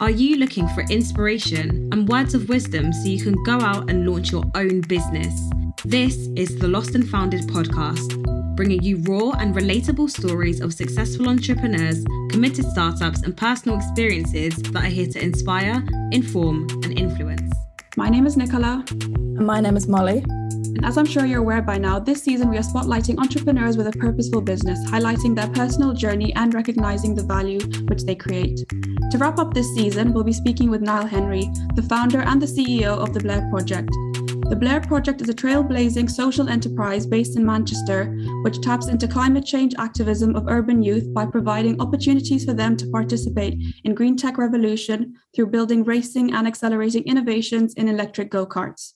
Are you looking for inspiration and words of wisdom so you can go out and launch your own business? This is the Lost and Founded podcast, bringing you raw and relatable stories of successful entrepreneurs, committed startups, and personal experiences that are here to inspire, inform, and influence. My name is Nicola. And my name is Molly. And as I'm sure you're aware by now, this season we are spotlighting entrepreneurs with a purposeful business, highlighting their personal journey and recognizing the value which they create. To wrap up this season, we'll be speaking with Niall Henry, the founder and the CEO of the Blair Project. The Blair Project is a trailblazing social enterprise based in Manchester, which taps into climate change activism of urban youth by providing opportunities for them to participate in green tech revolution through building racing and accelerating innovations in electric go-karts.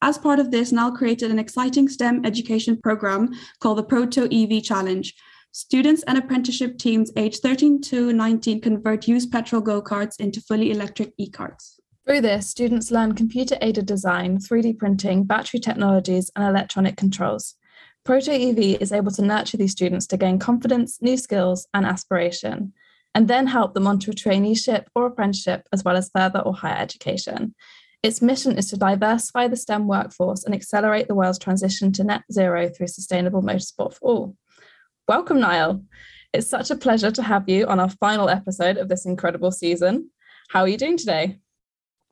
As part of this, Niall created an exciting STEM education program called the Proto EV Challenge. Students and apprenticeship teams aged 13 to 19 convert used petrol go karts into fully electric e karts. Through this, students learn computer aided design, 3D printing, battery technologies, and electronic controls. Proto EV is able to nurture these students to gain confidence, new skills, and aspiration, and then help them onto a traineeship or apprenticeship, as well as further or higher education. Its mission is to diversify the STEM workforce and accelerate the world's transition to net zero through sustainable motorsport for all. Welcome, Niall. It's such a pleasure to have you on our final episode of this incredible season. How are you doing today?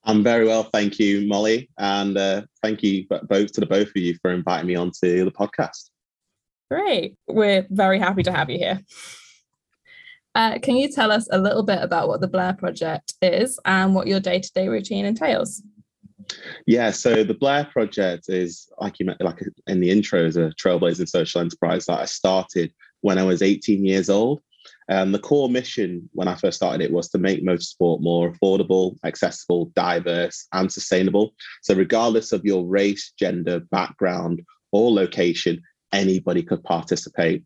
I'm very well, thank you, Molly, and uh, thank you both to the both of you for inviting me onto the podcast. Great, we're very happy to have you here. Uh, can you tell us a little bit about what the Blair Project is and what your day-to-day routine entails? Yeah, so the Blair Project is like you met, like in the intro, is a trailblazing social enterprise that I started when I was 18 years old. And the core mission when I first started it was to make motorsport more affordable, accessible, diverse, and sustainable. So, regardless of your race, gender, background, or location, anybody could participate.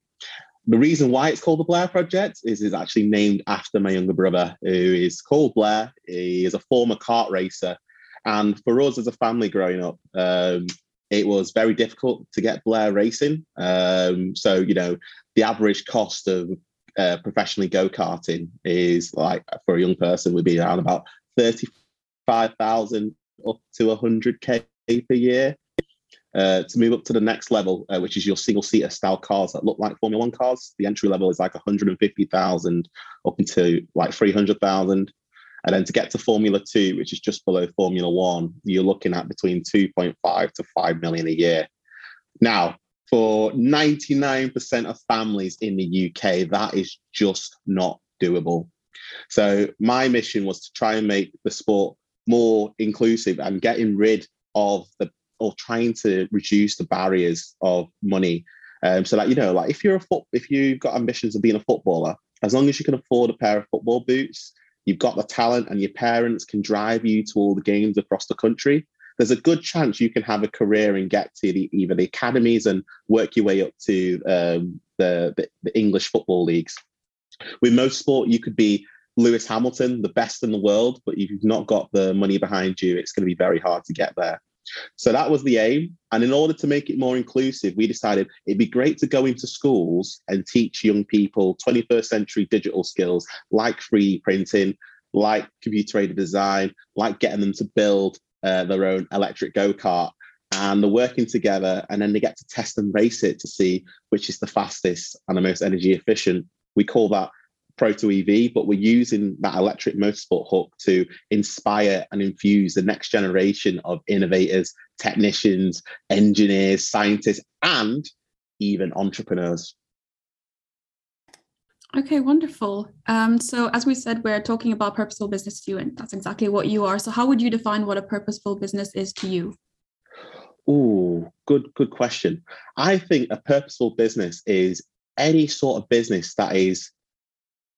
The reason why it's called the Blair Project is it's actually named after my younger brother, who is called Blair. He is a former kart racer and for us as a family growing up, um, it was very difficult to get Blair racing. Um, so, you know, the average cost of uh, professionally go karting is like for a young person would be around about 35,000 up to 100k per year. Uh, to move up to the next level, uh, which is your single seater style cars that look like Formula One cars, the entry level is like 150,000 up into like 300,000. And then to get to Formula Two, which is just below Formula One, you're looking at between 2.5 to 5 million a year. Now, for 99% of families in the UK, that is just not doable. So, my mission was to try and make the sport more inclusive and getting rid of the or trying to reduce the barriers of money. Um, so that you know, like if you're a foot, if you've got ambitions of being a footballer, as long as you can afford a pair of football boots you've got the talent and your parents can drive you to all the games across the country, there's a good chance you can have a career and get to the, either the academies and work your way up to um, the, the, the English football leagues. With most sport, you could be Lewis Hamilton, the best in the world, but if you've not got the money behind you, it's going to be very hard to get there. So that was the aim. And in order to make it more inclusive, we decided it'd be great to go into schools and teach young people 21st century digital skills like 3D printing, like computer aided design, like getting them to build uh, their own electric go kart. And they're working together, and then they get to test and race it to see which is the fastest and the most energy efficient. We call that Proto EV, but we're using that electric motorsport hook to inspire and infuse the next generation of innovators, technicians, engineers, scientists, and even entrepreneurs. Okay, wonderful. Um, so, as we said, we're talking about purposeful business to you, and that's exactly what you are. So, how would you define what a purposeful business is to you? Oh, good, good question. I think a purposeful business is any sort of business that is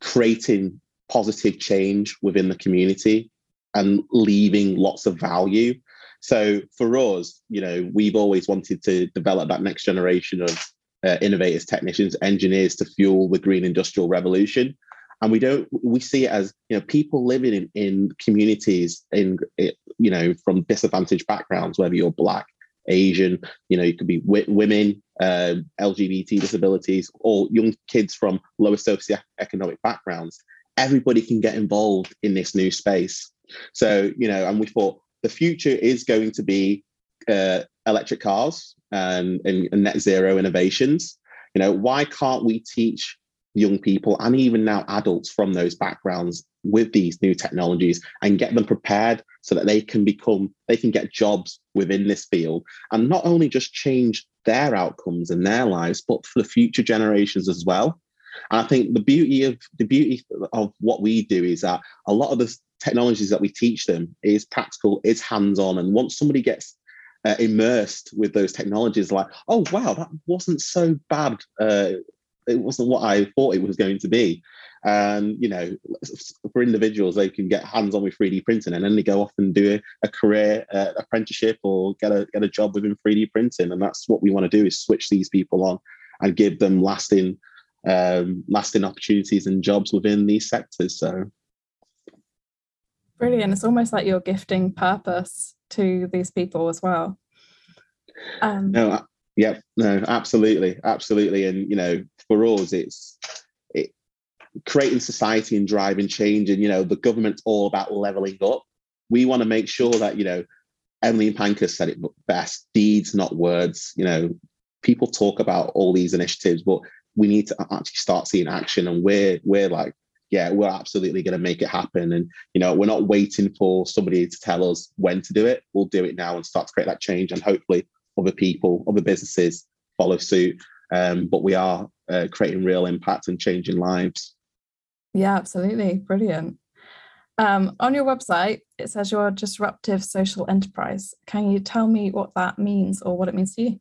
creating positive change within the community and leaving lots of value. So for us, you know, we've always wanted to develop that next generation of uh, innovators, technicians, engineers to fuel the green industrial revolution. And we don't, we see it as, you know, people living in, in communities in, you know, from disadvantaged backgrounds, whether you're black, Asian, you know, you could be w- women, um, LGBT disabilities, or young kids from lower socioeconomic backgrounds. everybody can get involved in this new space. So, you know, and we thought the future is going to be uh, electric cars and, and, and net zero innovations. You know, why can't we teach young people and even now adults from those backgrounds with these new technologies and get them prepared so that they can become they can get jobs within this field and not only just change their outcomes and their lives but for the future generations as well. And i think the beauty of the beauty of what we do is that a lot of the technologies that we teach them is practical is hands-on. And once somebody gets uh, immersed with those technologies like oh wow that wasn't so bad uh, it wasn't what I thought it was going to be. And you know, for individuals, they can get hands on with 3D printing, and then they go off and do a, a career uh, apprenticeship or get a get a job within 3D printing. And that's what we want to do is switch these people on and give them lasting um, lasting opportunities and jobs within these sectors. So brilliant! It's almost like you're gifting purpose to these people as well. Um, no, yeah, no, absolutely, absolutely. And you know, for us, it's it creating society and driving change. And you know, the government's all about leveling up. We want to make sure that you know, Emily Pankhurst said it best: deeds, not words. You know, people talk about all these initiatives, but we need to actually start seeing action. And we're we're like, yeah, we're absolutely going to make it happen. And you know, we're not waiting for somebody to tell us when to do it. We'll do it now and start to create that change. And hopefully, other people, other businesses follow suit. Um, but we are uh, creating real impact and changing lives. Yeah, absolutely. Brilliant. Um, on your website, it says you're a disruptive social enterprise. Can you tell me what that means or what it means to you?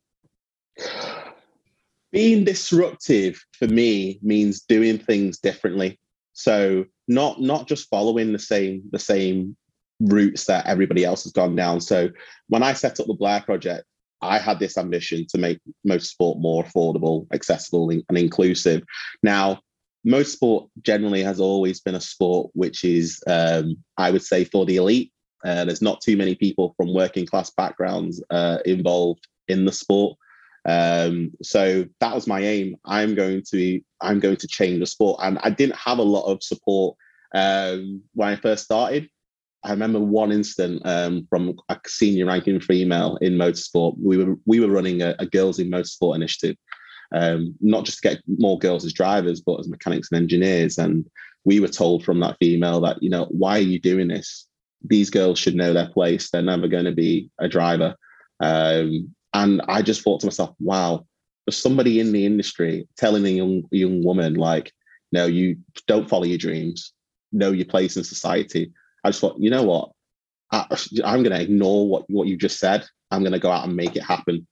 Being disruptive for me means doing things differently. So not not just following the same the same routes that everybody else has gone down. So when I set up the Blair Project, I had this ambition to make motorsport more affordable, accessible, and inclusive. Now, motorsport generally has always been a sport which is, um, I would say, for the elite. Uh, there's not too many people from working class backgrounds uh, involved in the sport. Um, so that was my aim. I'm going to I'm going to change the sport, and I didn't have a lot of support um, when I first started. I remember one incident um, from a senior ranking female in motorsport. We were we were running a, a girls in motorsport initiative, um, not just to get more girls as drivers, but as mechanics and engineers. And we were told from that female that you know why are you doing this? These girls should know their place. They're never going to be a driver. Um, and I just thought to myself, wow, there's somebody in the industry telling a young young woman like, no, you don't follow your dreams, know your place in society I just thought, you know what? I, am going to ignore what, what you just said. I'm going to go out and make it happen.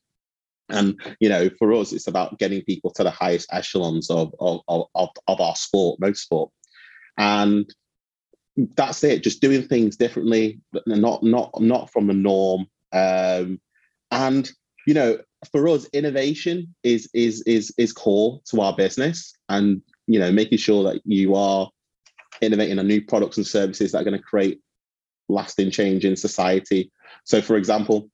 And you know, for us, it's about getting people to the highest echelons of of of, of our sport, motorsport, and that's it. Just doing things differently, not not not from the norm. Um, and you know, for us, innovation is is is is core to our business, and you know, making sure that you are innovating on new products and services that are going to create lasting change in society. So, for example,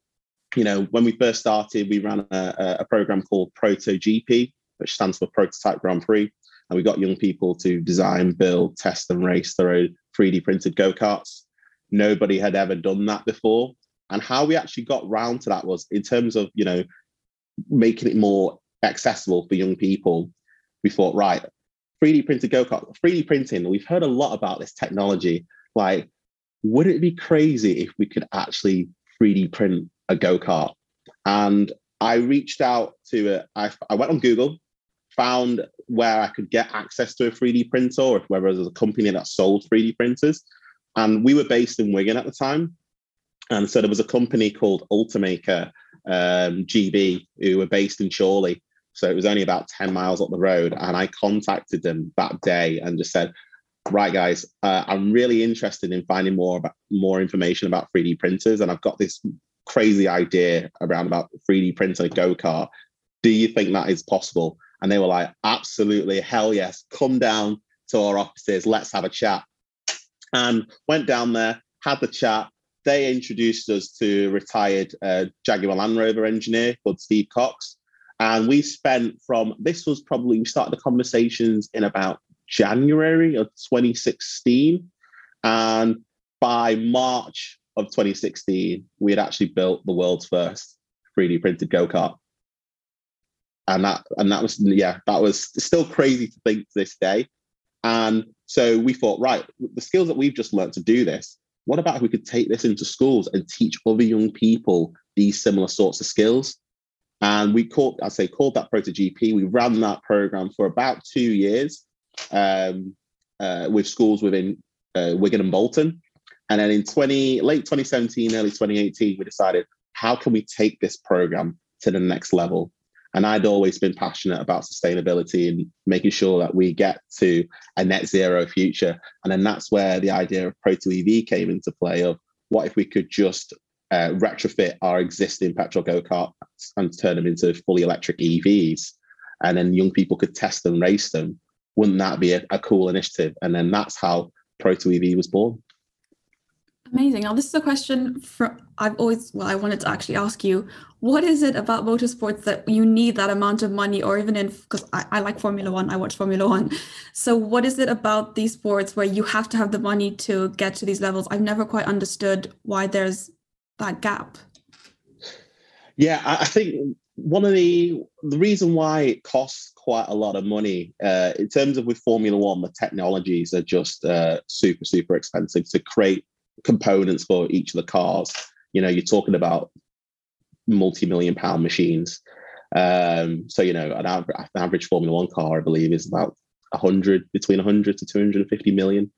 you know, when we first started, we ran a, a program called Proto GP, which stands for Prototype Grand Prix. And we got young people to design, build, test, and race their own 3D printed go karts. Nobody had ever done that before. And how we actually got round to that was in terms of, you know, making it more accessible for young people. We thought, right, 3D printed go kart, 3D printing, we've heard a lot about this technology. Like, would it be crazy if we could actually 3D print a go kart? And I reached out to it. I, I went on Google, found where I could get access to a 3D printer, or whether there was a company that sold 3D printers. And we were based in Wigan at the time. And so there was a company called Ultimaker um, GB who were based in Chorley. So it was only about 10 miles up the road. And I contacted them that day and just said, right, guys, uh, I'm really interested in finding more about more information about 3D printers. And I've got this crazy idea around about 3D printer go-kart. Do you think that is possible? And they were like, absolutely, hell yes. Come down to our offices. Let's have a chat. And went down there, had the chat. They introduced us to retired uh, Jaguar Land Rover engineer called Steve Cox. And we spent from this was probably we started the conversations in about January of 2016. And by March of 2016, we had actually built the world's first 3D printed go kart. And that and that was yeah, that was still crazy to think to this day. And so we thought, right, the skills that we've just learned to do this, what about if we could take this into schools and teach other young people these similar sorts of skills? And we called, I say, called that ProtoGP. We ran that program for about two years um, uh, with schools within uh, Wigan and Bolton. And then in 20, late 2017, early 2018, we decided, how can we take this program to the next level? And I'd always been passionate about sustainability and making sure that we get to a net zero future. And then that's where the idea of Proto EV came into play of what if we could just uh, retrofit our existing petrol go karts and turn them into fully electric EVs, and then young people could test them, race them. Wouldn't that be a, a cool initiative? And then that's how Proto EV was born. Amazing. Now, this is a question from I've always, well, I wanted to actually ask you, what is it about motorsports that you need that amount of money, or even in, because I, I like Formula One, I watch Formula One. So, what is it about these sports where you have to have the money to get to these levels? I've never quite understood why there's that gap. Yeah, I think one of the the reason why it costs quite a lot of money uh, in terms of with Formula One, the technologies are just uh, super super expensive to create components for each of the cars. You know, you're talking about multi-million pound machines. Um, so you know, an average, an average Formula One car, I believe, is about 100 between 100 to 250 million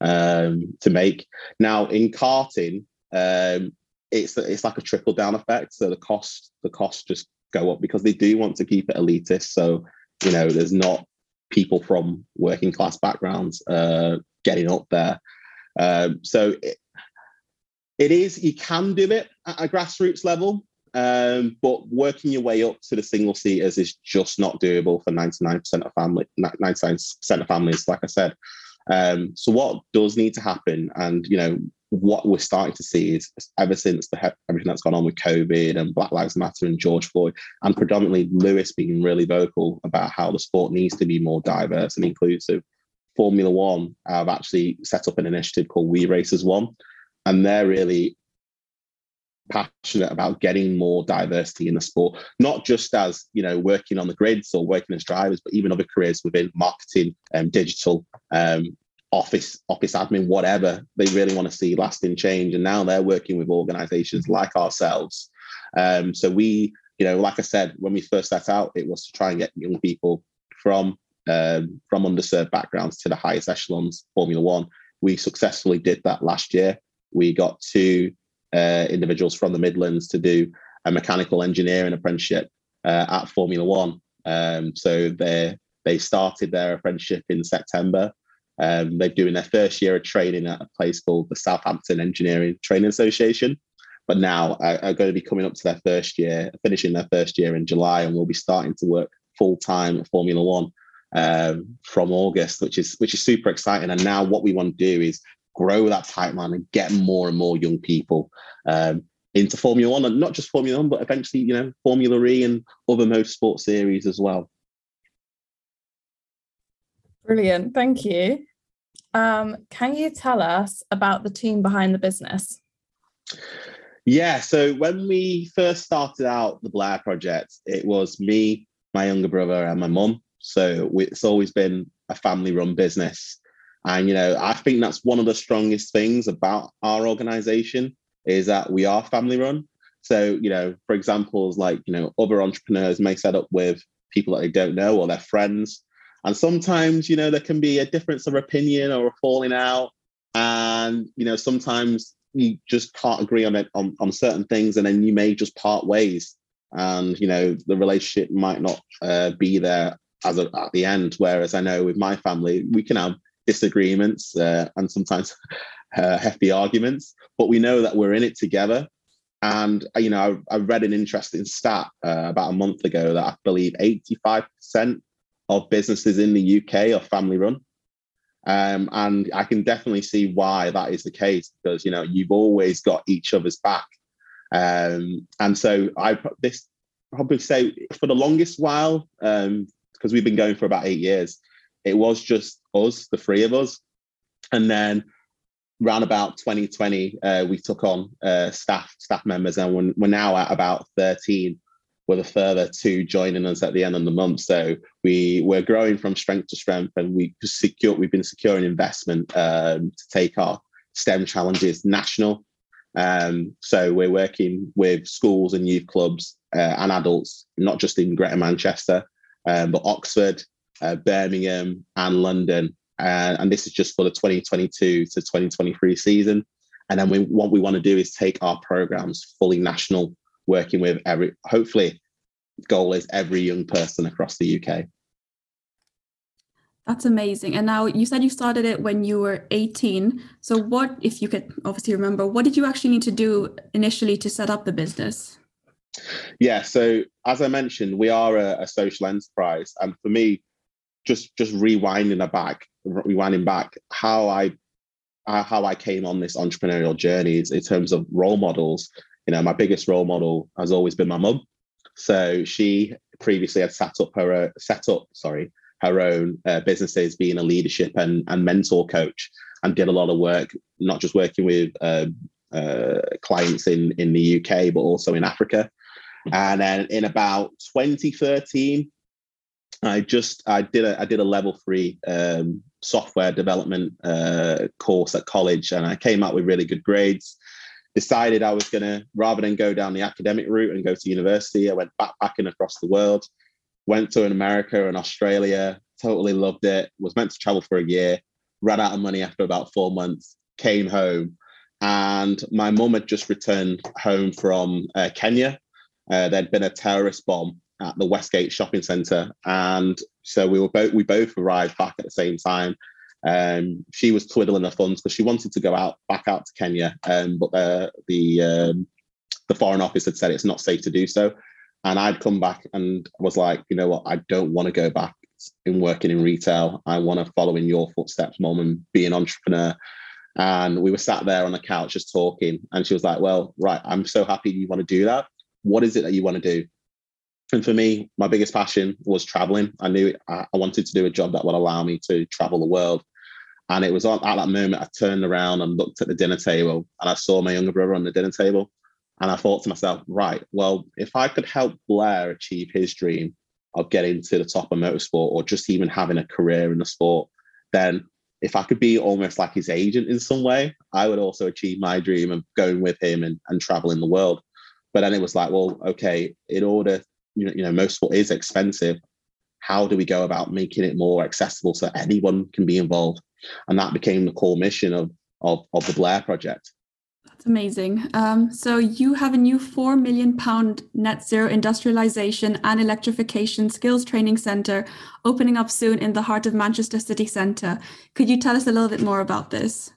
um, to make. Now in karting, um, it's it's like a trickle down effect. So the cost the costs just go up because they do want to keep it elitist. So you know, there's not people from working class backgrounds uh, getting up there. Um, so it, it is you can do it at a grassroots level, um, but working your way up to the single seaters is just not doable for 99% of family 99% of families, like I said. Um, so what does need to happen, and you know what we're starting to see is ever since the everything that's gone on with COVID and Black Lives Matter and George Floyd, and predominantly Lewis being really vocal about how the sport needs to be more diverse and inclusive. Formula One have actually set up an initiative called We Race as One, and they're really passionate about getting more diversity in the sport, not just as you know working on the grids or working as drivers, but even other careers within marketing and digital, um, office, office admin, whatever. They really want to see lasting change, and now they're working with organisations like ourselves. Um, so we, you know, like I said, when we first set out, it was to try and get young people from um, from underserved backgrounds to the highest echelons, Formula One. We successfully did that last year we got two uh, individuals from the Midlands to do a mechanical engineering apprenticeship uh, at Formula One. Um, so they they started their apprenticeship in September. Um, they're doing their first year of training at a place called the Southampton Engineering Training Association. But now are, are going to be coming up to their first year, finishing their first year in July, and we'll be starting to work full time at Formula One um, from August, which is which is super exciting. And now what we want to do is grow that pipeline and get more and more young people um, into Formula One, and not just Formula One, but eventually, you know, Formula E and other motorsport series as well. Brilliant, thank you. Um, can you tell us about the team behind the business? Yeah, so when we first started out the Blair project, it was me, my younger brother, and my mum. So it's always been a family run business. And you know, I think that's one of the strongest things about our organization is that we are family run. So, you know, for examples like, you know, other entrepreneurs may set up with people that they don't know or their friends. And sometimes, you know, there can be a difference of opinion or a falling out. And, you know, sometimes you just can't agree on it on, on certain things and then you may just part ways. And, you know, the relationship might not uh, be there as a, at the end. Whereas I know with my family, we can have disagreements uh, and sometimes uh, hefty arguments, but we know that we're in it together. And uh, you know, I, I read an interesting stat uh, about a month ago that I believe 85% of businesses in the UK are family run. Um, and I can definitely see why that is the case because you know you've always got each other's back. Um, and so I this probably say for the longest while, because um, we've been going for about eight years, it was just us, the three of us. And then around about 2020, uh, we took on uh, staff staff members, and we're, we're now at about 13 with a further two joining us at the end of the month. So we we're growing from strength to strength, and we secure we've been securing investment um, to take our STEM challenges national. Um, so we're working with schools and youth clubs uh, and adults, not just in Greater Manchester, um, but Oxford, uh, Birmingham, and London. Uh, and this is just for the 2022 to 2023 season. And then we, what we want to do is take our programs fully national, working with every, hopefully, goal is every young person across the UK. That's amazing. And now you said you started it when you were 18. So, what, if you could obviously remember, what did you actually need to do initially to set up the business? Yeah. So, as I mentioned, we are a, a social enterprise. And for me, just just rewinding back, rewinding back, how I how I came on this entrepreneurial journey is in terms of role models. You know, my biggest role model has always been my mum. So she previously had set up her set up, sorry, her own uh, businesses, being a leadership and, and mentor coach, and did a lot of work, not just working with uh, uh, clients in in the UK, but also in Africa. And then in about 2013, I just I did a I did a level three um, software development uh, course at college, and I came out with really good grades. Decided I was gonna rather than go down the academic route and go to university, I went backpacking across the world. Went to America and Australia. Totally loved it. Was meant to travel for a year. Ran out of money after about four months. Came home, and my mum had just returned home from uh, Kenya. Uh, there'd been a terrorist bomb at the Westgate shopping centre, and so we were both we both arrived back at the same time. Um, she was twiddling her thumbs because she wanted to go out back out to Kenya, um, but the the um, the foreign office had said it's not safe to do so. And I'd come back and was like, you know what, I don't want to go back in working in retail. I want to follow in your footsteps, mom, and be an entrepreneur. And we were sat there on the couch just talking, and she was like, "Well, right, I'm so happy you want to do that. What is it that you want to do?" And for me, my biggest passion was traveling. I knew I wanted to do a job that would allow me to travel the world. And it was on, at that moment I turned around and looked at the dinner table and I saw my younger brother on the dinner table. And I thought to myself, right, well, if I could help Blair achieve his dream of getting to the top of motorsport or just even having a career in the sport, then if I could be almost like his agent in some way, I would also achieve my dream of going with him and, and traveling the world. But then it was like, well, okay, in order you know, you know, motorsport is expensive. How do we go about making it more accessible so anyone can be involved? And that became the core mission of of, of the Blair project. That's amazing. Um, so you have a new four million pound net zero industrialization and electrification skills training center opening up soon in the heart of Manchester city centre. Could you tell us a little bit more about this?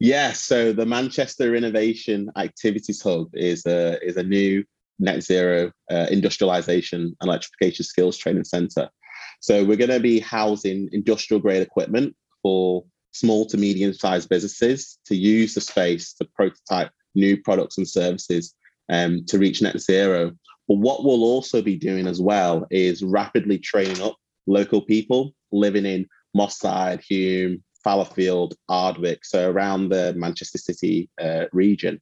Yeah, so the Manchester Innovation Activities Hub is a is a new net zero uh, industrialization and electrification skills training center. So we're going to be housing industrial grade equipment for small to medium sized businesses to use the space to prototype new products and services um, to reach net zero. But what we'll also be doing as well is rapidly training up local people living in Moss Side, Hulme, Fallowfield, Ardwick, so around the Manchester City uh, region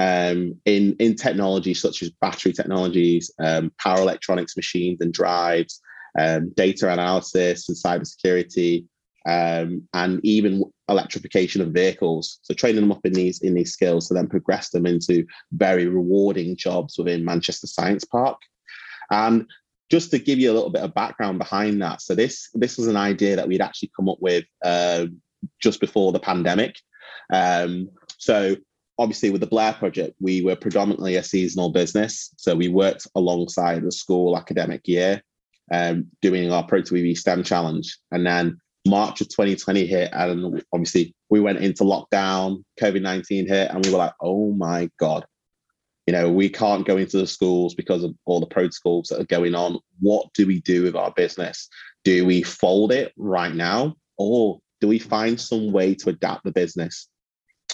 um, in in technology such as battery technologies, um, power electronics, machines and drives, um, data analysis and cybersecurity, um, and even electrification of vehicles. So training them up in these in these skills to then progress them into very rewarding jobs within Manchester Science Park. And just to give you a little bit of background behind that, so this this was an idea that we'd actually come up with uh, just before the pandemic. Um, so obviously with the Blair project, we were predominantly a seasonal business. So we worked alongside the school academic year, um, doing our Proto EV STEM challenge. And then March of 2020 hit, and obviously we went into lockdown, COVID 19 hit, and we were like, oh my God, you know, we can't go into the schools because of all the protocols that are going on. What do we do with our business? Do we fold it right now? Or do we find some way to adapt the business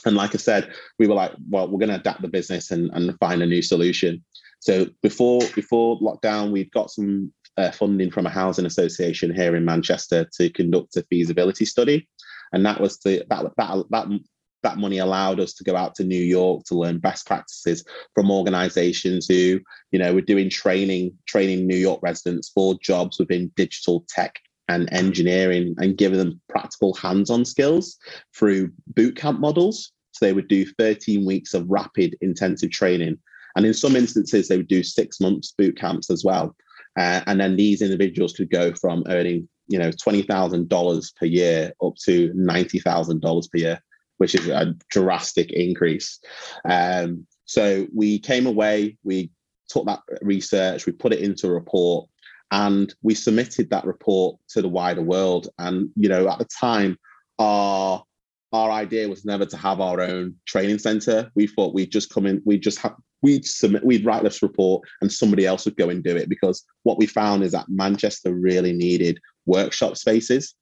and like I said, we were like, well, we're going to adapt the business and, and find a new solution. So before before lockdown, we'd got some uh, funding from a housing association here in Manchester to conduct a feasibility study, and that was the that that that that money allowed us to go out to New York to learn best practices from organizations who, you know, were doing training, training New York residents for jobs within digital tech and engineering and giving them practical hands-on skills through boot camp models. So they would do 13 weeks of rapid intensive training. And in some instances, they would do six months boot camps as well. Uh, and then these individuals could go from earning, you know, $20,000 per year up to $90,000 per year which is a drastic increase. Um, so we came away, we took that research, we put it into a report, and we submitted that report to the wider world. And you know, at the time, our our idea was never to have our own training center. We thought we'd just come in, we'd just have we'd submit, we'd write this report, and somebody else would go and do it. Because what we found is that Manchester really needed workshop spaces.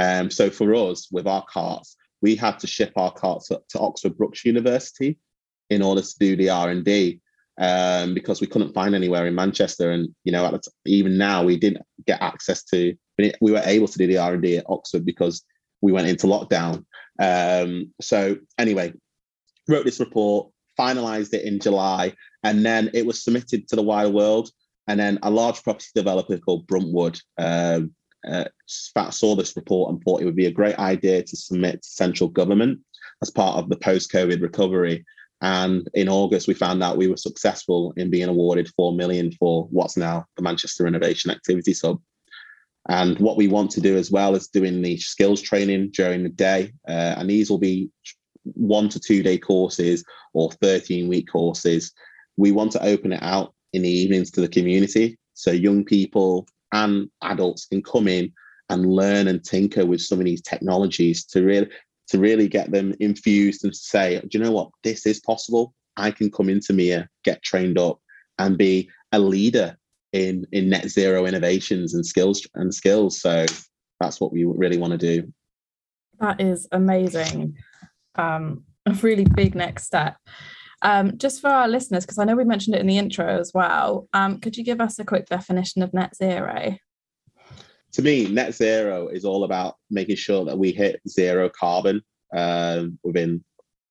Um, so for us, with our karts, we had to ship our karts up to Oxford Brookes University in order to do the R and D um, because we couldn't find anywhere in Manchester. And you know, t- even now we didn't get access to. We were able to do the R and D at Oxford because we went into lockdown. Um, so anyway, wrote this report, finalised it in July, and then it was submitted to the wider world. And then a large property developer called Bruntwood um, uh, saw this report and thought it would be a great idea to submit to central government as part of the post-COVID recovery. And in August, we found out we were successful in being awarded four million for what's now the Manchester Innovation Activities Hub. And what we want to do as well is doing the skills training during the day, uh, and these will be one to two day courses or 13 week courses. We want to open it out in the evenings to the community. So young people, and adults can come in and learn and tinker with some of these technologies to really to really get them infused and say, do you know what, this is possible. I can come into MIA, get trained up, and be a leader in in net zero innovations and skills and skills. So that's what we really want to do. That is amazing. Um, a really big next step. Um, just for our listeners, because I know we mentioned it in the intro as well, um, could you give us a quick definition of net zero? To me, net zero is all about making sure that we hit zero carbon um, within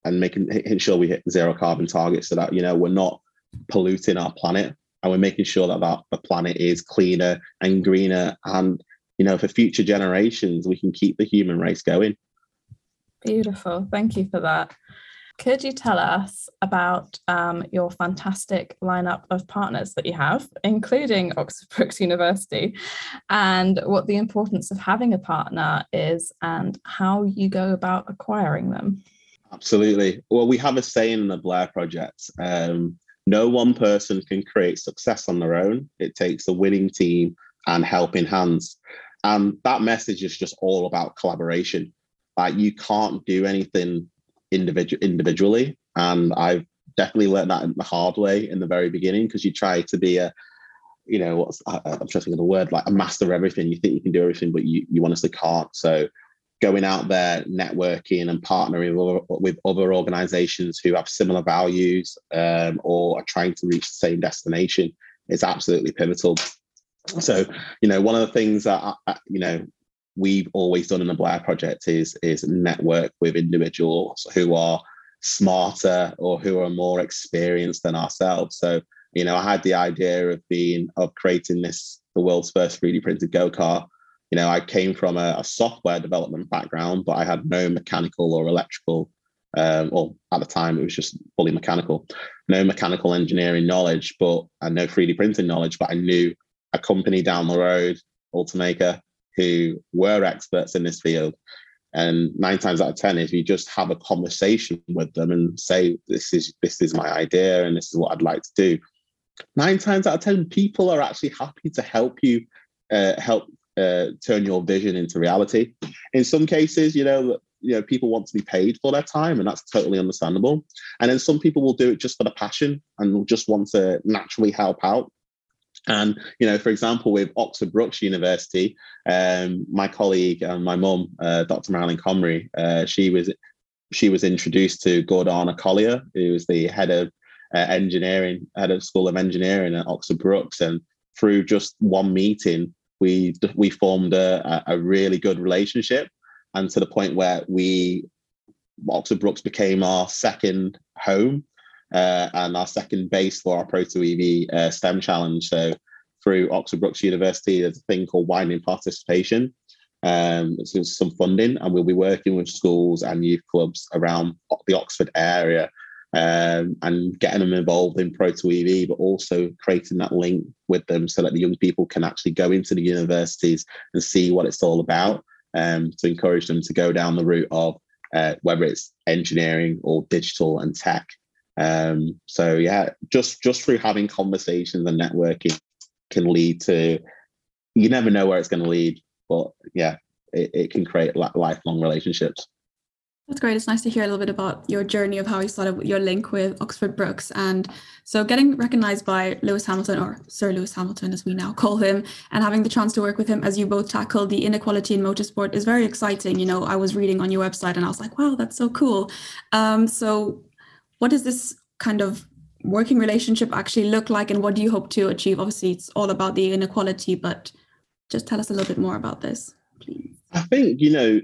and making, making sure we hit zero carbon targets so that you know we're not polluting our planet. And we're making sure that, that the planet is cleaner and greener. And you know for future generations we can keep the human race going. Beautiful. Thank you for that could you tell us about um, your fantastic lineup of partners that you have, including Oxford Brookes University, and what the importance of having a partner is and how you go about acquiring them? Absolutely. Well, we have a saying in the Blair Project um, no one person can create success on their own. It takes a winning team and helping hands. And that message is just all about collaboration. Like you can't do anything individual individually, and I've definitely learned that the hard way in the very beginning because you try to be a you know what's I, am trying to think of the word like a master of everything. You think you can do everything but you you honestly can't. So going out there networking and partnering with, other organizations who have similar values um, or are trying to reach the same destination is absolutely pivotal. So you know one of the things that I, you know we've always done in the Blair Project is is network with individuals who are smarter or who are more experienced than ourselves. So, you know, I had the idea of being of creating this the world's first 3D printed go kart. You know, I came from a, a, software development background, but I had no mechanical or electrical, um, or at the time it was just fully mechanical, no mechanical engineering knowledge, but and no 3D printing knowledge. But I knew a company down the road, Ultimaker, who were experts in this field. And nine times out of ten, if you just have a conversation with them and say, "This is this is my idea, and this is what I'd like to do," nine times out of ten, people are actually happy to help you uh, help uh, turn your vision into reality. In some cases, you know, you know, people want to be paid for their time, and that's totally understandable. And then some people will do it just for the passion and will just want to naturally help out. And you know, for example, with Oxford Brookes University, um, my colleague and my mum, uh, Dr. Marilyn Comrie, uh, she was she was introduced to Gordana Collier, who was the head of uh, engineering, head of School of Engineering at Oxford Brookes, and through just one meeting, we we formed a, a really good relationship, and to the point where we Oxford Brookes became our second home uh, and our second base for our Proto EV uh, STEM challenge. So through Oxford Brookes University, there's a thing called widening participation. Um, so some funding, and we'll be working with schools and youth clubs around the Oxford area um, and getting them involved in Proto EV, but also creating that link with them so that the young people can actually go into the universities and see what it's all about. Um, to encourage them to go down the route of uh, whether it's engineering or digital and tech. Um, so yeah, just just through having conversations and networking can lead to. You never know where it's going to lead, but yeah, it, it can create lifelong relationships. That's great. It's nice to hear a little bit about your journey of how you started your link with Oxford Brookes. And so getting recognized by Lewis Hamilton, or Sir Lewis Hamilton as we now call him, and having the chance to work with him as you both tackle the inequality in motorsport is very exciting. You know, I was reading on your website and I was like, wow, that's so cool. Um, so what does this kind of working relationship actually look like and what do you hope to achieve? Obviously, it's all about the inequality, but just tell us a little bit more about this, please. I think, you know,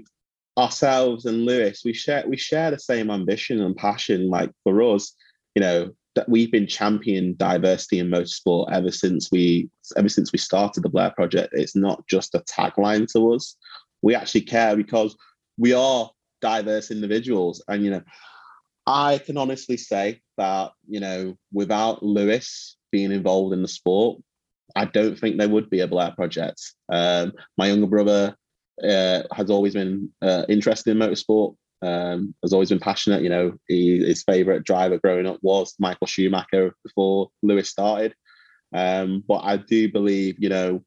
ourselves and Lewis, we share we share the same ambition and passion. Like for us, you know, that we've been championing diversity in motorsport ever since we ever since we started the Blair Project. It's not just a tagline to us. We actually care because we are diverse individuals. And you know, I can honestly say that, you know, without Lewis being involved in the sport, I don't think there would be a Blair Project. Um, my younger brother uh, has always been uh, interested in motorsport. Um, has always been passionate. You know, he, his favorite driver growing up was Michael Schumacher before Lewis started. Um, but I do believe, you know,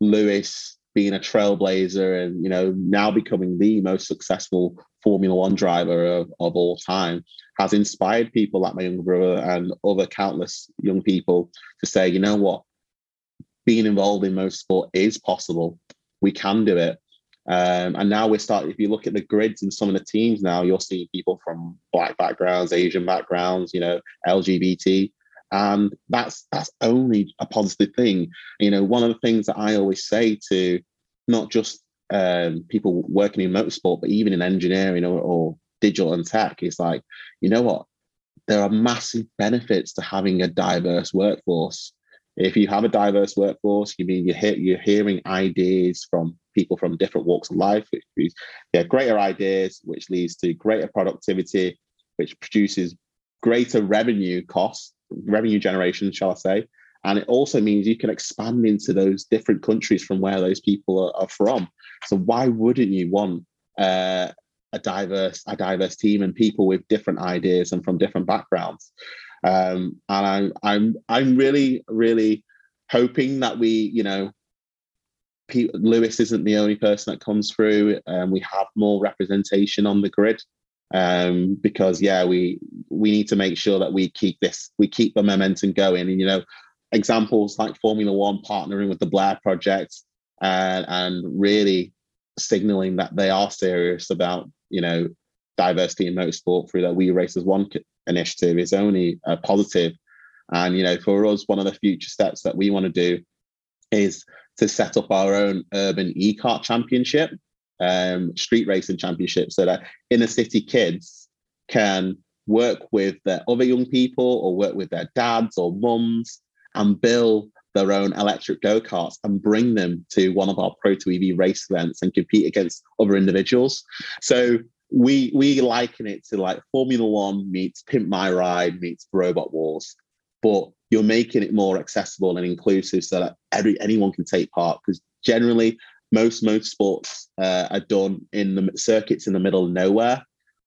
Lewis being a trailblazer and you know now becoming the most successful Formula One driver of, of all time has inspired people like my younger brother and other countless young people to say, you know what, being involved in motorsport is possible. We can do it. Um, and now we're starting, if you look at the grids and some of the teams now, you're seeing people from black backgrounds, Asian backgrounds, you know, LGBT. And that's that's only a positive thing. You know, one of the things that I always say to not just um, people working in motorsport, but even in engineering or, or digital and tech is like, you know what? There are massive benefits to having a diverse workforce. If you have a diverse workforce, you mean you're, you're hearing ideas from people from different walks of life, which get greater ideas, which leads to greater productivity, which produces greater revenue costs, revenue generation, shall I say. And it also means you can expand into those different countries from where those people are, are from. So why wouldn't you want uh, a diverse a diverse team and people with different ideas and from different backgrounds? Um, and I'm I'm I'm really really hoping that we you know Lewis isn't the only person that comes through. Um, we have more representation on the grid um, because yeah, we we need to make sure that we keep this, we keep the momentum going. And you know, examples like Formula One partnering with the Blair Project and and really signaling that they are serious about you know diversity in motorsport through that We Race as One initiative is only a positive. And you know, for us, one of the future steps that we want to do is to set up our own urban e-kart championship, um, street racing championship, so that inner city kids can work with their other young people or work with their dads or mums and build their own electric go-karts and bring them to one of our Proto EV race events and compete against other individuals. So we we liken it to like Formula One meets Pimp My Ride meets Robot Wars, but you're making it more accessible and inclusive so that every anyone can take part. Because generally, most motorsports uh, are done in the circuits in the middle of nowhere,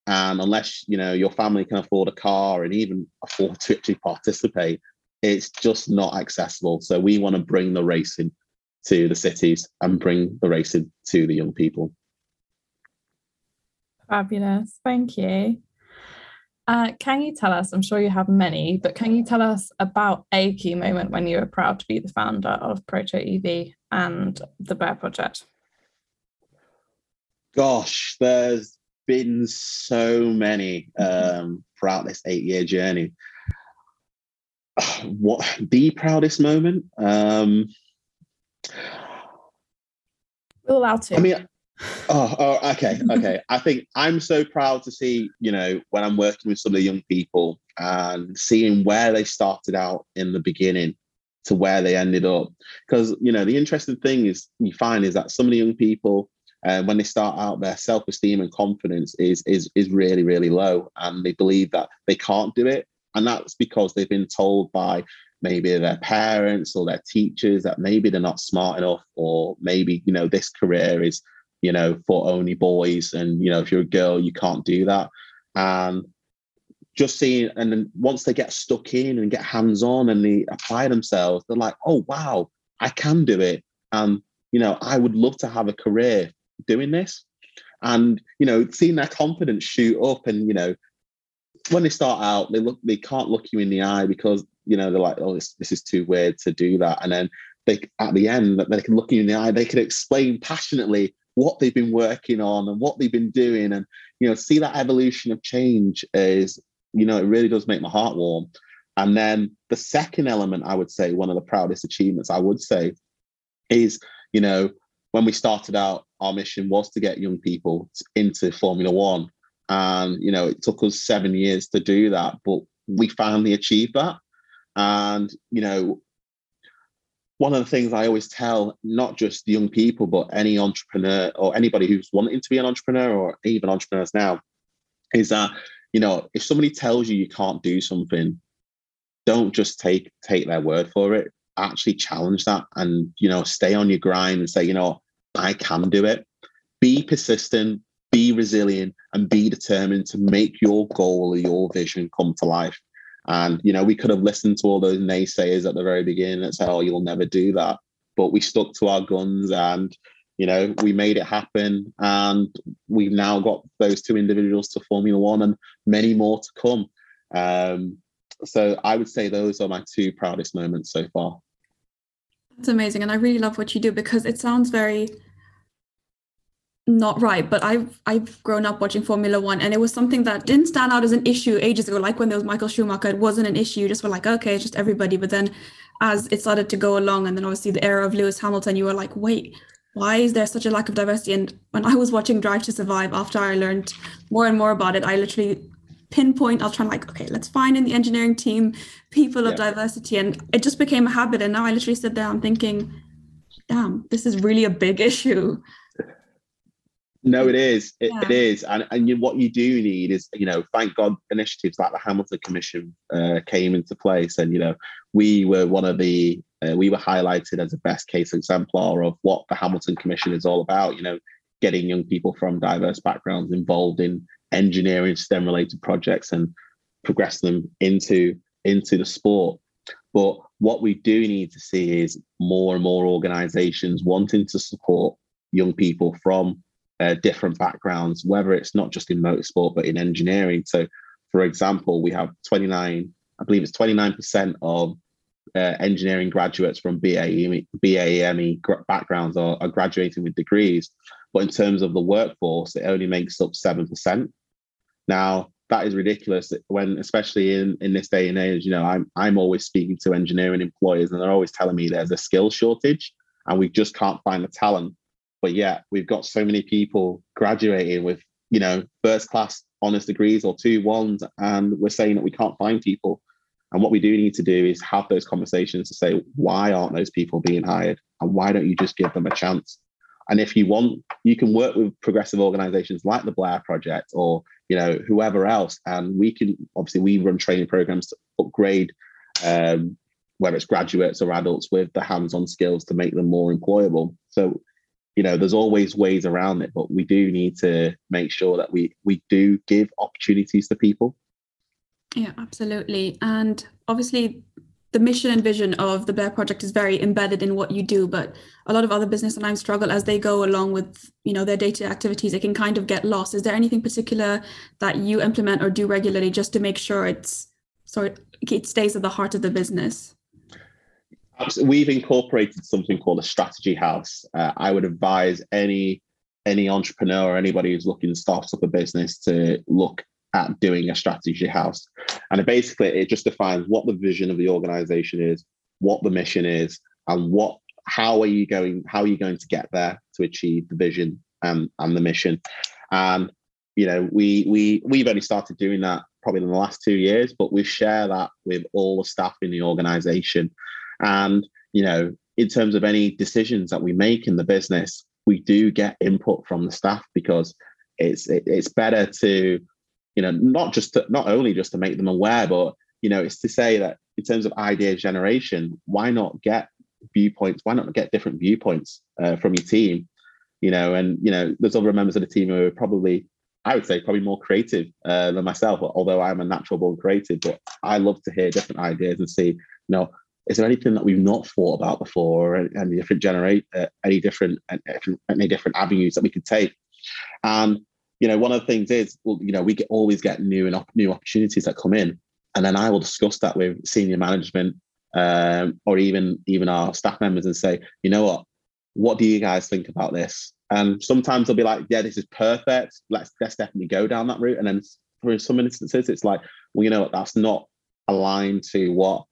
and unless you know your family can afford a car and even afford to actually participate, it's just not accessible. So we want to bring the racing to the cities and bring the racing to the young people. Fabulous. Thank you. Uh, can you tell us, I'm sure you have many, but can you tell us about a key moment when you were proud to be the founder of Proto EV and the Blair Project? Gosh, there's been so many um, throughout this eight year journey. What the proudest moment? Um, We're allowed to. I mean, oh, oh, okay, okay. I think I'm so proud to see, you know, when I'm working with some of the young people and seeing where they started out in the beginning to where they ended up. Because, you know, the interesting thing is you find is that of the young people, uh, when they start out, their self-esteem and confidence is is is really, really low. And they believe that they can't do it. And that's because they've been told by maybe their parents or their teachers that maybe they're not smart enough or maybe you know this career is you know for only boys and you know if you're a girl you can't do that and just seeing and then once they get stuck in and get hands on and they apply themselves they're like oh wow i can do it and you know i would love to have a career doing this and you know seeing their confidence shoot up and you know when they start out they look they can't look you in the eye because you know, they're like, oh, this, this is too weird to do that. And then they, at the end, they can look you in the eye, they can explain passionately what they've been working on and what they've been doing. And, you know, see that evolution of change is, you know, it really does make my heart warm. And then the second element, I would say, one of the proudest achievements, I would say, is, you know, when we started out, our mission was to get young people into Formula One. And, you know, it took us seven years to do that, but we finally achieved that. And, you know, one of the things I always tell not just young people, but any entrepreneur or anybody who's wanting to be an entrepreneur or even entrepreneurs now is that, you know, if somebody tells you you can't do something, don't just take take their word for it. Actually challenge that and, you know, stay on your grind and say, you know, I can do it. Be persistent, be resilient, and be determined to make your goal or your vision come to life. And, you know, we could have listened to all those naysayers at the very beginning and said, oh, you'll never do that. But we stuck to our guns and, you know, we made it happen. And we've now got those two individuals to Formula One and many more to come. Um, so I would say those are my two proudest moments so far. That's amazing. And I really love what you do because it sounds very not right but i've i've grown up watching formula one and it was something that didn't stand out as an issue ages ago like when there was michael schumacher it wasn't an issue you just were like okay it's just everybody but then as it started to go along and then obviously the era of lewis hamilton you were like wait why is there such a lack of diversity and when i was watching drive to survive after i learned more and more about it i literally pinpoint i was trying like okay let's find in the engineering team people of yeah. diversity and it just became a habit and now i literally sit there i'm thinking damn this is really a big issue no, it is. It, yeah. it is, and and you, what you do need is, you know, thank God initiatives like the Hamilton Commission uh, came into place, and you know, we were one of the uh, we were highlighted as a best case exemplar of what the Hamilton Commission is all about. You know, getting young people from diverse backgrounds involved in engineering, STEM related projects, and progress them into into the sport. But what we do need to see is more and more organisations wanting to support young people from uh, different backgrounds, whether it's not just in motorsport, but in engineering. So, for example, we have 29, I believe it's 29% of uh, engineering graduates from BAE, BAME backgrounds are, are graduating with degrees. But in terms of the workforce, it only makes up 7%. Now, that is ridiculous when especially in in this day and age you know i'm i'm always speaking to engineering employers and they're always telling me there's a skill shortage and we just can't find the talent but yet we've got so many people graduating with you know first class honors degrees or two ones and we're saying that we can't find people and what we do need to do is have those conversations to say why aren't those people being hired? And why don't you just give them a chance? And if you want you can work with progressive organizations like the blair project or you know whoever else. And we can obviously we run training programs to upgrade um, whether it's graduates or adults with the hands-on skills to make them more employable. So you know there's always ways around it but we do need to make sure that we we do give opportunities to people yeah absolutely and obviously the mission and vision of the Blair Project is very embedded in what you do, but a lot of other business sometimes struggle as they go along with you know their day-to-day activities. They can kind of get lost. Is there anything particular that you implement or do regularly just to make sure it's so it stays at the heart of the business? We've incorporated something called a strategy house. Uh, I would advise any any entrepreneur or anybody who's looking to start up a business to look at doing a strategy house. And it basically it just defines what the vision of the organization is, what the mission is, and what how are you going? How are you going to get there to achieve the vision and and the mission? And you know, we we we've only started doing that probably in the last two years, but we share that with all the staff in the organization. And you know, in terms of any decisions that we make in the business, we do get input from the staff because it's it, it's better to you know not just to, not only just to make them aware but you know it's to say that in terms of idea generation why not get viewpoints why not get different viewpoints uh, from your team? You know and you know there's other members of the team who are probably i would say probably more creative uh, than myself although i'm a natural born creative but i love to hear different ideas and see you know is there anything that we've not thought about before or any different generate uh, any different any different avenues that we could take? And you know, one of the things is, well, you know, we get, always get new and op- new opportunities that come in, and then I will discuss that with senior management um, or even even our staff members and say, you know what, what do you guys think about this? And sometimes they'll be like, yeah, this is perfect. Let's let's definitely go down that route. And then for some instances, it's like, well, you know what, that's not aligned to what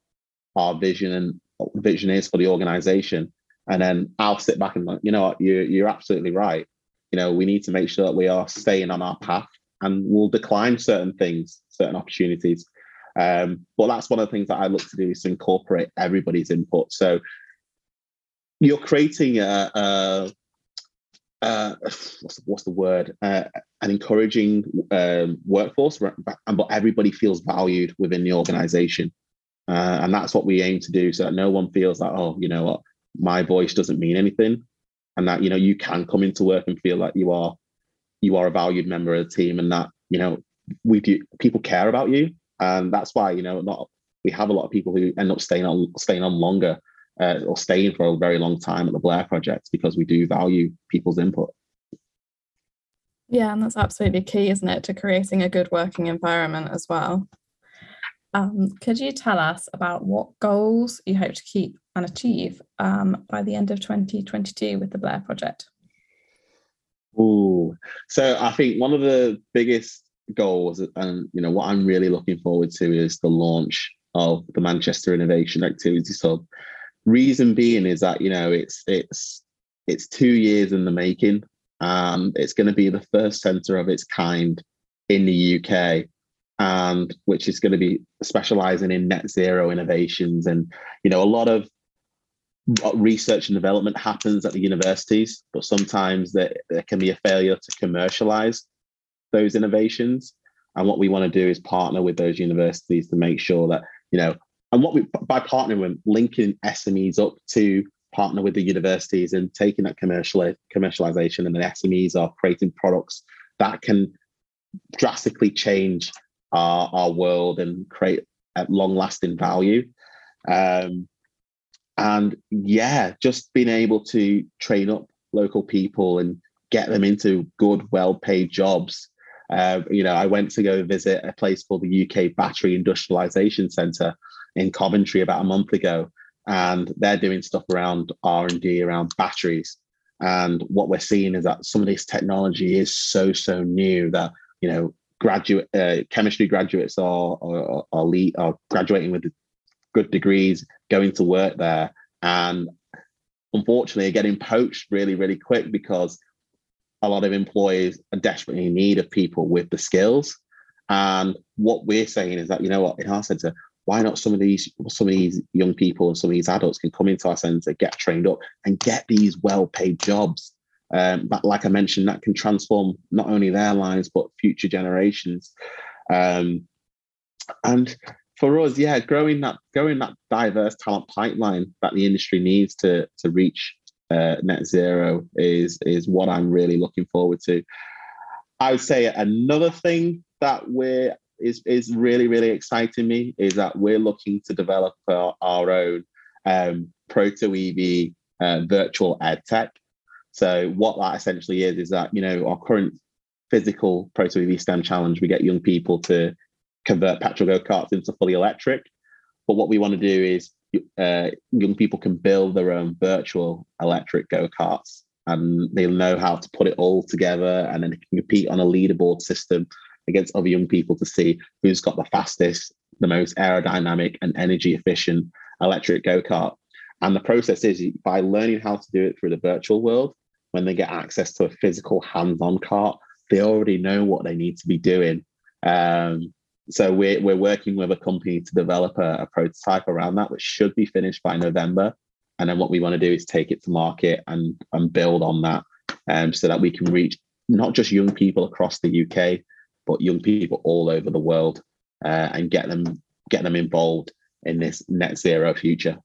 our vision and vision is for the organization. And then I'll sit back and like, you know what, you you're absolutely right you know, we need to make sure that we are staying on our path and we'll decline certain things, certain opportunities. Um, but that's one of the things that I look to do is to incorporate everybody's input. So you're creating a, a, a what's, the, what's, the, word? Uh, an encouraging um, workforce, but everybody feels valued within the organization. Uh, and that's what we aim to do so that no one feels like, oh, you know what, my voice doesn't mean anything and that you know you can come into work and feel like you are you are a valued member of the team and that you know we do people care about you and that's why you know not we have a lot of people who end up staying on staying on longer uh, or staying for a very long time at the Blair project because we do value people's input. Yeah, and that's absolutely key, isn't it, to creating a good working environment as well. Um, could you tell us about what goals you hope to keep and achieve um, by the end of 2022 with the Blair Project? Oh, so I think one of the biggest goals, and you know what I'm really looking forward to, is the launch of the Manchester Innovation Activities Hub. Reason being is that you know it's it's it's two years in the making. and it's going to be the first centre of its kind in the UK and which is going to be specializing in net zero innovations and you know a lot of research and development happens at the universities but sometimes there, there can be a failure to commercialize those innovations and what we want to do is partner with those universities to make sure that you know and what we by partnering with linking smes up to partner with the universities and taking that commercial commercialization and the smes are creating products that can drastically change our, our world and create long lasting value. Um, and yeah, just being able to train up local people and get them into good, well paid jobs. Uh, you know, I went to go visit a place called the UK Battery Industrialization Centre in Coventry about a month ago, and they're doing stuff around R and D around batteries. And what we're seeing is that some of this technology is so so new that you know graduate uh, chemistry graduates are are, are, are graduating with good degrees, going to work there, and unfortunately getting poached really really quick because a lot of employees are desperately in need of people with the skills. And what we're saying is that you know what in our centre, why not some of these some of these young people and some of these adults can come into our centre, get trained up, and get these well paid jobs um, but like I mentioned, that can transform not only their lives but future generations. Um, and for us, yeah, growing that growing that diverse talent pipeline that the industry needs to to reach uh, net zero is is what I'm really looking forward to. I would say another thing that we're is is really really exciting me is that we're looking to develop our, our own um, proto EV uh, virtual ed tech so what that essentially is is that you know our current physical Proto EV STEM challenge, we get young people to convert petrol go karts into fully electric. But what we want to do is uh, young people can build their own virtual electric go karts, and they'll know how to put it all together, and then they can compete on a leaderboard system against other young people to see who's got the fastest, the most aerodynamic and energy efficient electric go kart. And the process is by learning how to do it through the virtual world, when they get access to a physical hands-on kart, they already know what they need to be doing. Um, so we're, we're working with a company to develop a, a, prototype around that, which should be finished by November. And then what we want to do is take it to market and, and build on that um, so that we can reach not just young people across the UK, but young people all over the world uh, and get them get them involved in this net zero future.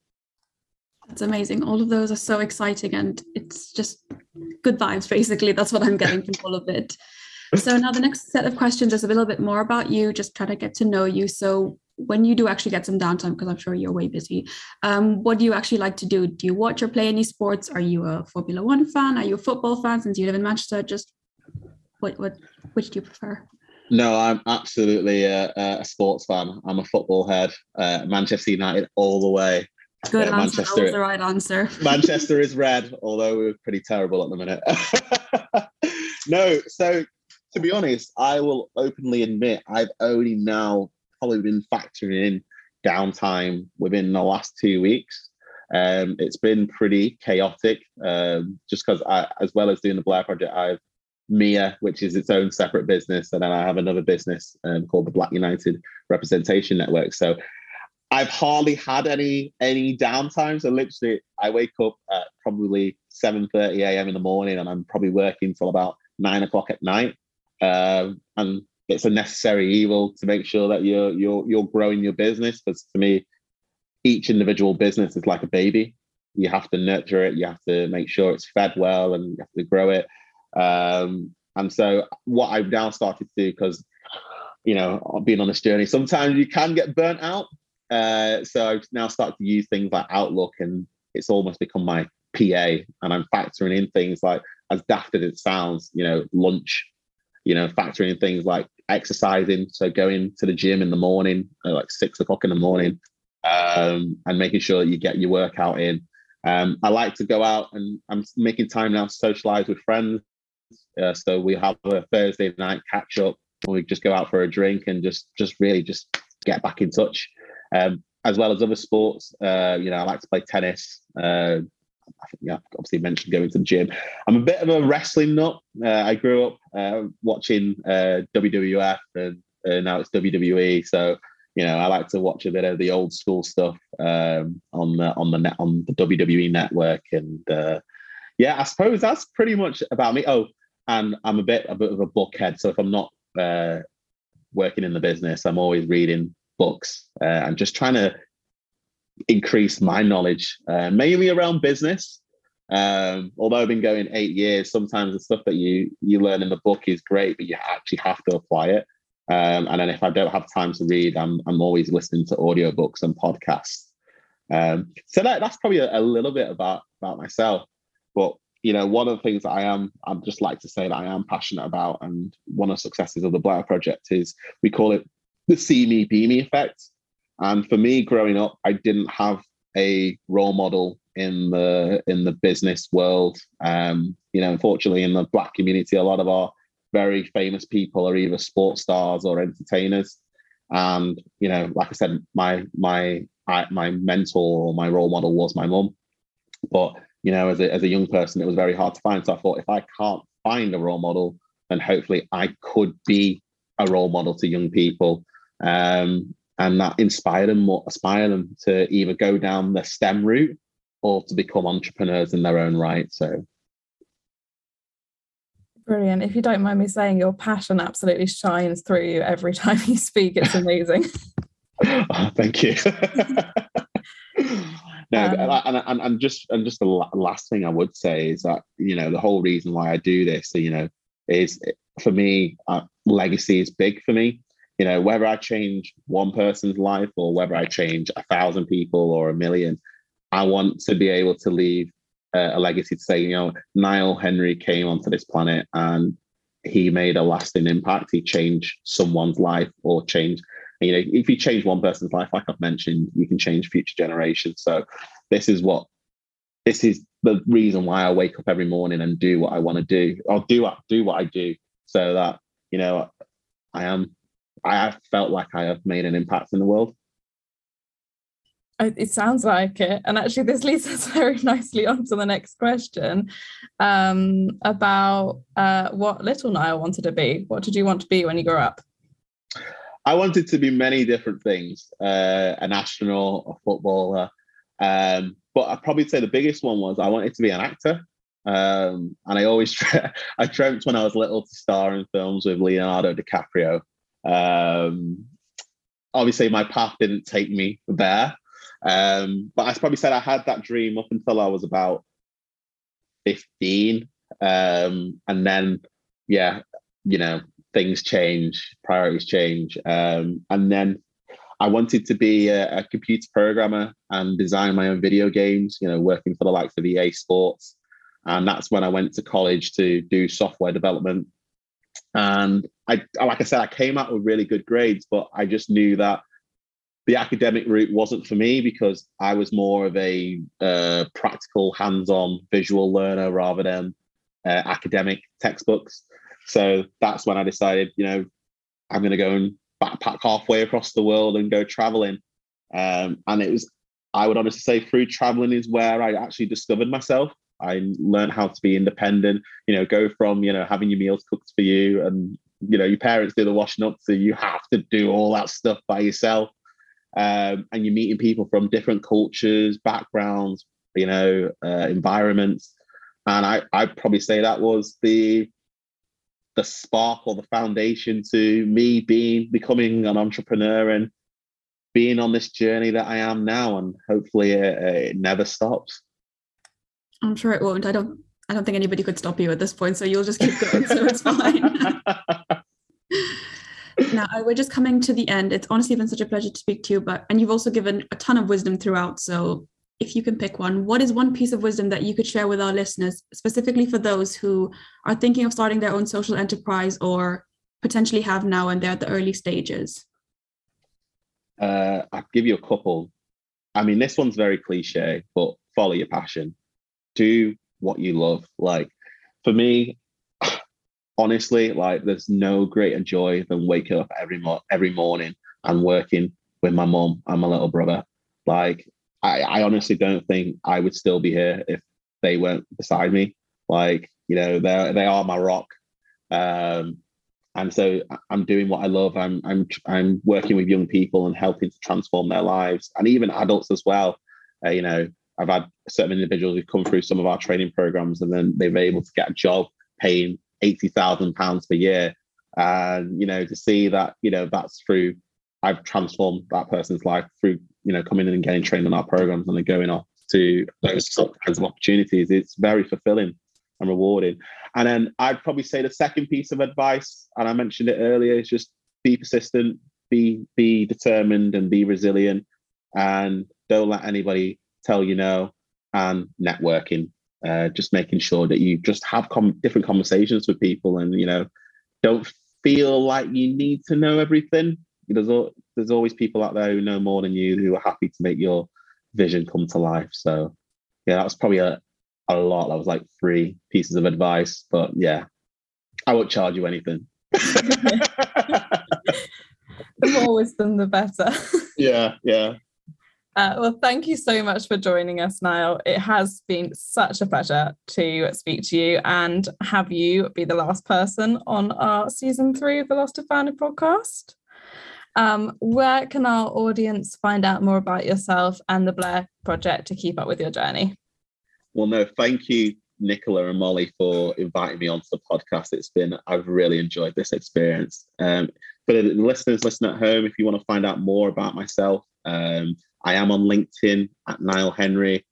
That's amazing. All of those are so exciting and it's just good vibes, basically. That's what I'm getting from all of it. So now the next set of questions is a little bit more about you, just try to get to know you. So when you do actually get some downtime, because I'm sure you're way busy, um, what do you actually like to do? Do you watch or play any sports? Are you a Formula One fan? Are you a football fan since you live in Manchester? Just what, what, which do you prefer? No, I'm absolutely a, a sports fan. I'm a football head. Uh, Manchester United all the way. Good uh, answer. Manchester, that was the right answer. Manchester is red, although we're pretty terrible at the minute. no, so to be honest, I will openly admit I've only now probably been factoring in downtime within the last two weeks. Um, it's been pretty chaotic, um, just because I, as well as doing the Blair Project, I've Mia, which is its own separate business, and then I have another business um, called the Black United Representation Network. So I've hardly had any any downtime. So literally, I wake up at probably seven thirty a.m. in the morning, and I'm probably working till about nine o'clock at night. Um, and it's a necessary evil to make sure that you're you're you're growing your business. Because to me, each individual business is like a baby. You have to nurture it. You have to make sure it's fed well, and you have to grow it. Um, and so, what I've now started to do, because you know, being on this journey, sometimes you can get burnt out. Uh, so I've now started to use things like Outlook, and it's almost become my PA. And I'm factoring in things like, as daft as it sounds, you know, lunch you know, factoring things like exercising, so going to the gym in the morning, like six o'clock in the morning, um, and making sure that you get your workout in. Um, I like to go out and I'm making time now to socialize with friends. Uh, so we have a Thursday night catch up, we just go out for a drink and just just really just get back in touch. Um, as well as other sports, uh, you know, I like to play tennis. Uh, I think yeah, obviously mentioned going to the gym. I'm a bit of a wrestling nut. Uh, I grew up uh, watching uh, WWF and uh, now it's WWE. So you know, I like to watch a bit of the old school stuff um, on the on the net on the WWE network, and uh, yeah, I suppose that's pretty much about me. Oh, and I'm a bit a bit of a bookhead, so if I'm not uh, working in the business, I'm always reading books and just trying to increased my knowledge, uh, mainly around business. Um, although I've been going eight years, sometimes the stuff that you you learn in the book is great, but you actually have to apply it. Um, and then if I don't have time to read, I'm I'm always listening to audiobooks and podcasts. Um, so that, that's probably a, a, little bit about about myself. But you know, one of the things that I am, I'd just like to say that I am passionate about, and one of the successes of the Blair Project is we call it the see me be me effect. And for me, growing up, I didn't have a role model in the in the business world. Um, you know, unfortunately, in the black community, a lot of our very famous people are either sports stars or entertainers. And you know, like I said, my my I, my mentor or my role model was my mum. But you know, as a as a young person, it was very hard to find. So I thought, if I can't find a role model, then hopefully I could be a role model to young people. Um, and that inspire them or aspire them to either go down the STEM route or to become entrepreneurs in their own right. So Brilliant. If you don't mind me saying, your passion absolutely shines through you every time you speak. It's amazing. oh, thank you. no, um, and, and, and just and just the last thing I would say is that you know the whole reason why I do this, you know, is for me, uh, legacy is big for me you know whether i change one person's life or whether i change a thousand people or a million i want to be able to leave a, a legacy to say you know niall henry came onto this planet and he made a lasting impact. He changed someone's life or changed you know if you change one person's life like i've mentioned you can change future generations. So this is what this is the reason why i wake up every morning and do what i want to do or do do what i do so that you know i am I have felt like I have made an impact in the world. It sounds like it. And actually, this leads us very nicely on to the next question um, about uh, what little Niall wanted to be. What did you want to be when you grew up? I wanted to be many different things uh, an astronaut, a footballer. Um, but I'd probably say the biggest one was I wanted to be an actor. Um, and I always, I dreamt when I was little to star in films with Leonardo DiCaprio. Um, obviously, my path didn't take me there. Um, but I probably said I had that dream up until I was about 15. Um, and then, yeah, you know, things change, priorities change. Um, and then I wanted to be a, a, computer programmer and design my own video games, you know, working for the likes of EA Sports. And that's when I went to college to do software development. And I, like I said, I came out with really good grades, but I just knew that the academic route wasn't for me because I was more of a uh, practical, hands-on, visual learner rather than uh, academic textbooks. So that's when I decided, you know, I'm going to go and backpack halfway across the world and go traveling. Um, and it was, I would honestly say, through traveling is where I actually discovered myself. I learned how to be independent. You know, go from you know having your meals cooked for you, and you know your parents do the washing up, so you have to do all that stuff by yourself um, and you're meeting people from different cultures, backgrounds, you know, uh, environments. And I, I'd probably say that was the the spark or the foundation to me being becoming an entrepreneur and being on this journey that I am now. And hopefully, it, it never stops. I'm sure it won't. I don't. I don't think anybody could stop you at this point, so you'll just keep going. so it's fine. now we're just coming to the end it's honestly been such a pleasure to speak to you but and you've also given a ton of wisdom throughout so if you can pick one what is one piece of wisdom that you could share with our listeners specifically for those who are thinking of starting their own social enterprise or potentially have now and they're at the early stages uh, i'll give you a couple i mean this one's very cliche but follow your passion do what you love like for me honestly, like there's no greater joy than waking up every mo- every morning and working with my mom and my little brother. Like I, I honestly don't think I would still be here if they weren't beside me. Like you know, they they are my rock. Um, and so I'm doing what I love. I'm I'm I'm working with young people and helping to transform their lives, and even adults as well. Uh, you know, I've had certain individuals who've come through some of our training programs, and then they've been able to get a job paying eighty thousand pounds per year, and you know to see that you know that's through I've transformed that person's life through you know coming in and getting trained on our programs and then going off to those kinds of opportunities. It's very fulfilling and rewarding. And then I'd probably say the second piece of advice, and I mentioned it earlier, is just be persistent, be be determined, and be resilient, and don't let anybody tell you no. And networking, uh, just making sure that you just have com- different conversations with people and you know don't feel like you need to know everything. There's, al- there's always people out there who know more than you who are happy to make your vision come to life. So yeah that was probably a, a lot. That was like three pieces of advice but yeah i won't charge you anything. The more wisdom the better. Yeah yeah uh, well, thank you so much for joining us, Niall. It has been such a pleasure to speak to you and have you be the last person on our season three of the Lost and Founded podcast. Um, where can our audience find out more about yourself and the Blair Project to keep up with your journey? Well, no, thank you, Nicola and Molly, for inviting me onto the podcast. It's been, I've really enjoyed this experience. Um, for the listeners listening at home, if you want to find out more about myself, um, I am on LinkedIn at Niall Henry,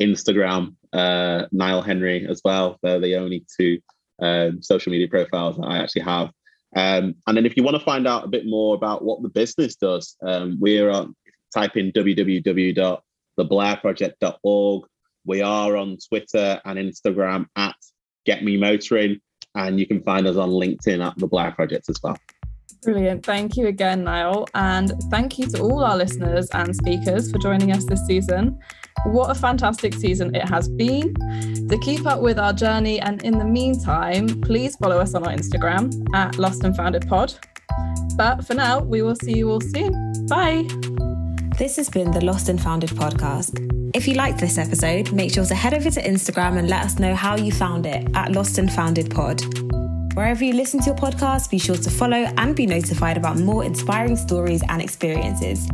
Instagram, uh, Niall Henry as well. They're the only two um, social media profiles that I actually have. Um, and then if you want to find out a bit more about what the business does, um, we're on type in www.theblairproject.org. We are on Twitter and Instagram at Get Me Motoring, and you can find us on LinkedIn at The Blair Project as well. Brilliant. Thank you again, Niall. And thank you to all our listeners and speakers for joining us this season. What a fantastic season it has been. To keep up with our journey, and in the meantime, please follow us on our Instagram at Lost and Founded Pod. But for now, we will see you all soon. Bye. This has been the Lost and Founded podcast. If you liked this episode, make sure to head over to Instagram and let us know how you found it at Lost and Founded Pod. Wherever you listen to your podcast, be sure to follow and be notified about more inspiring stories and experiences.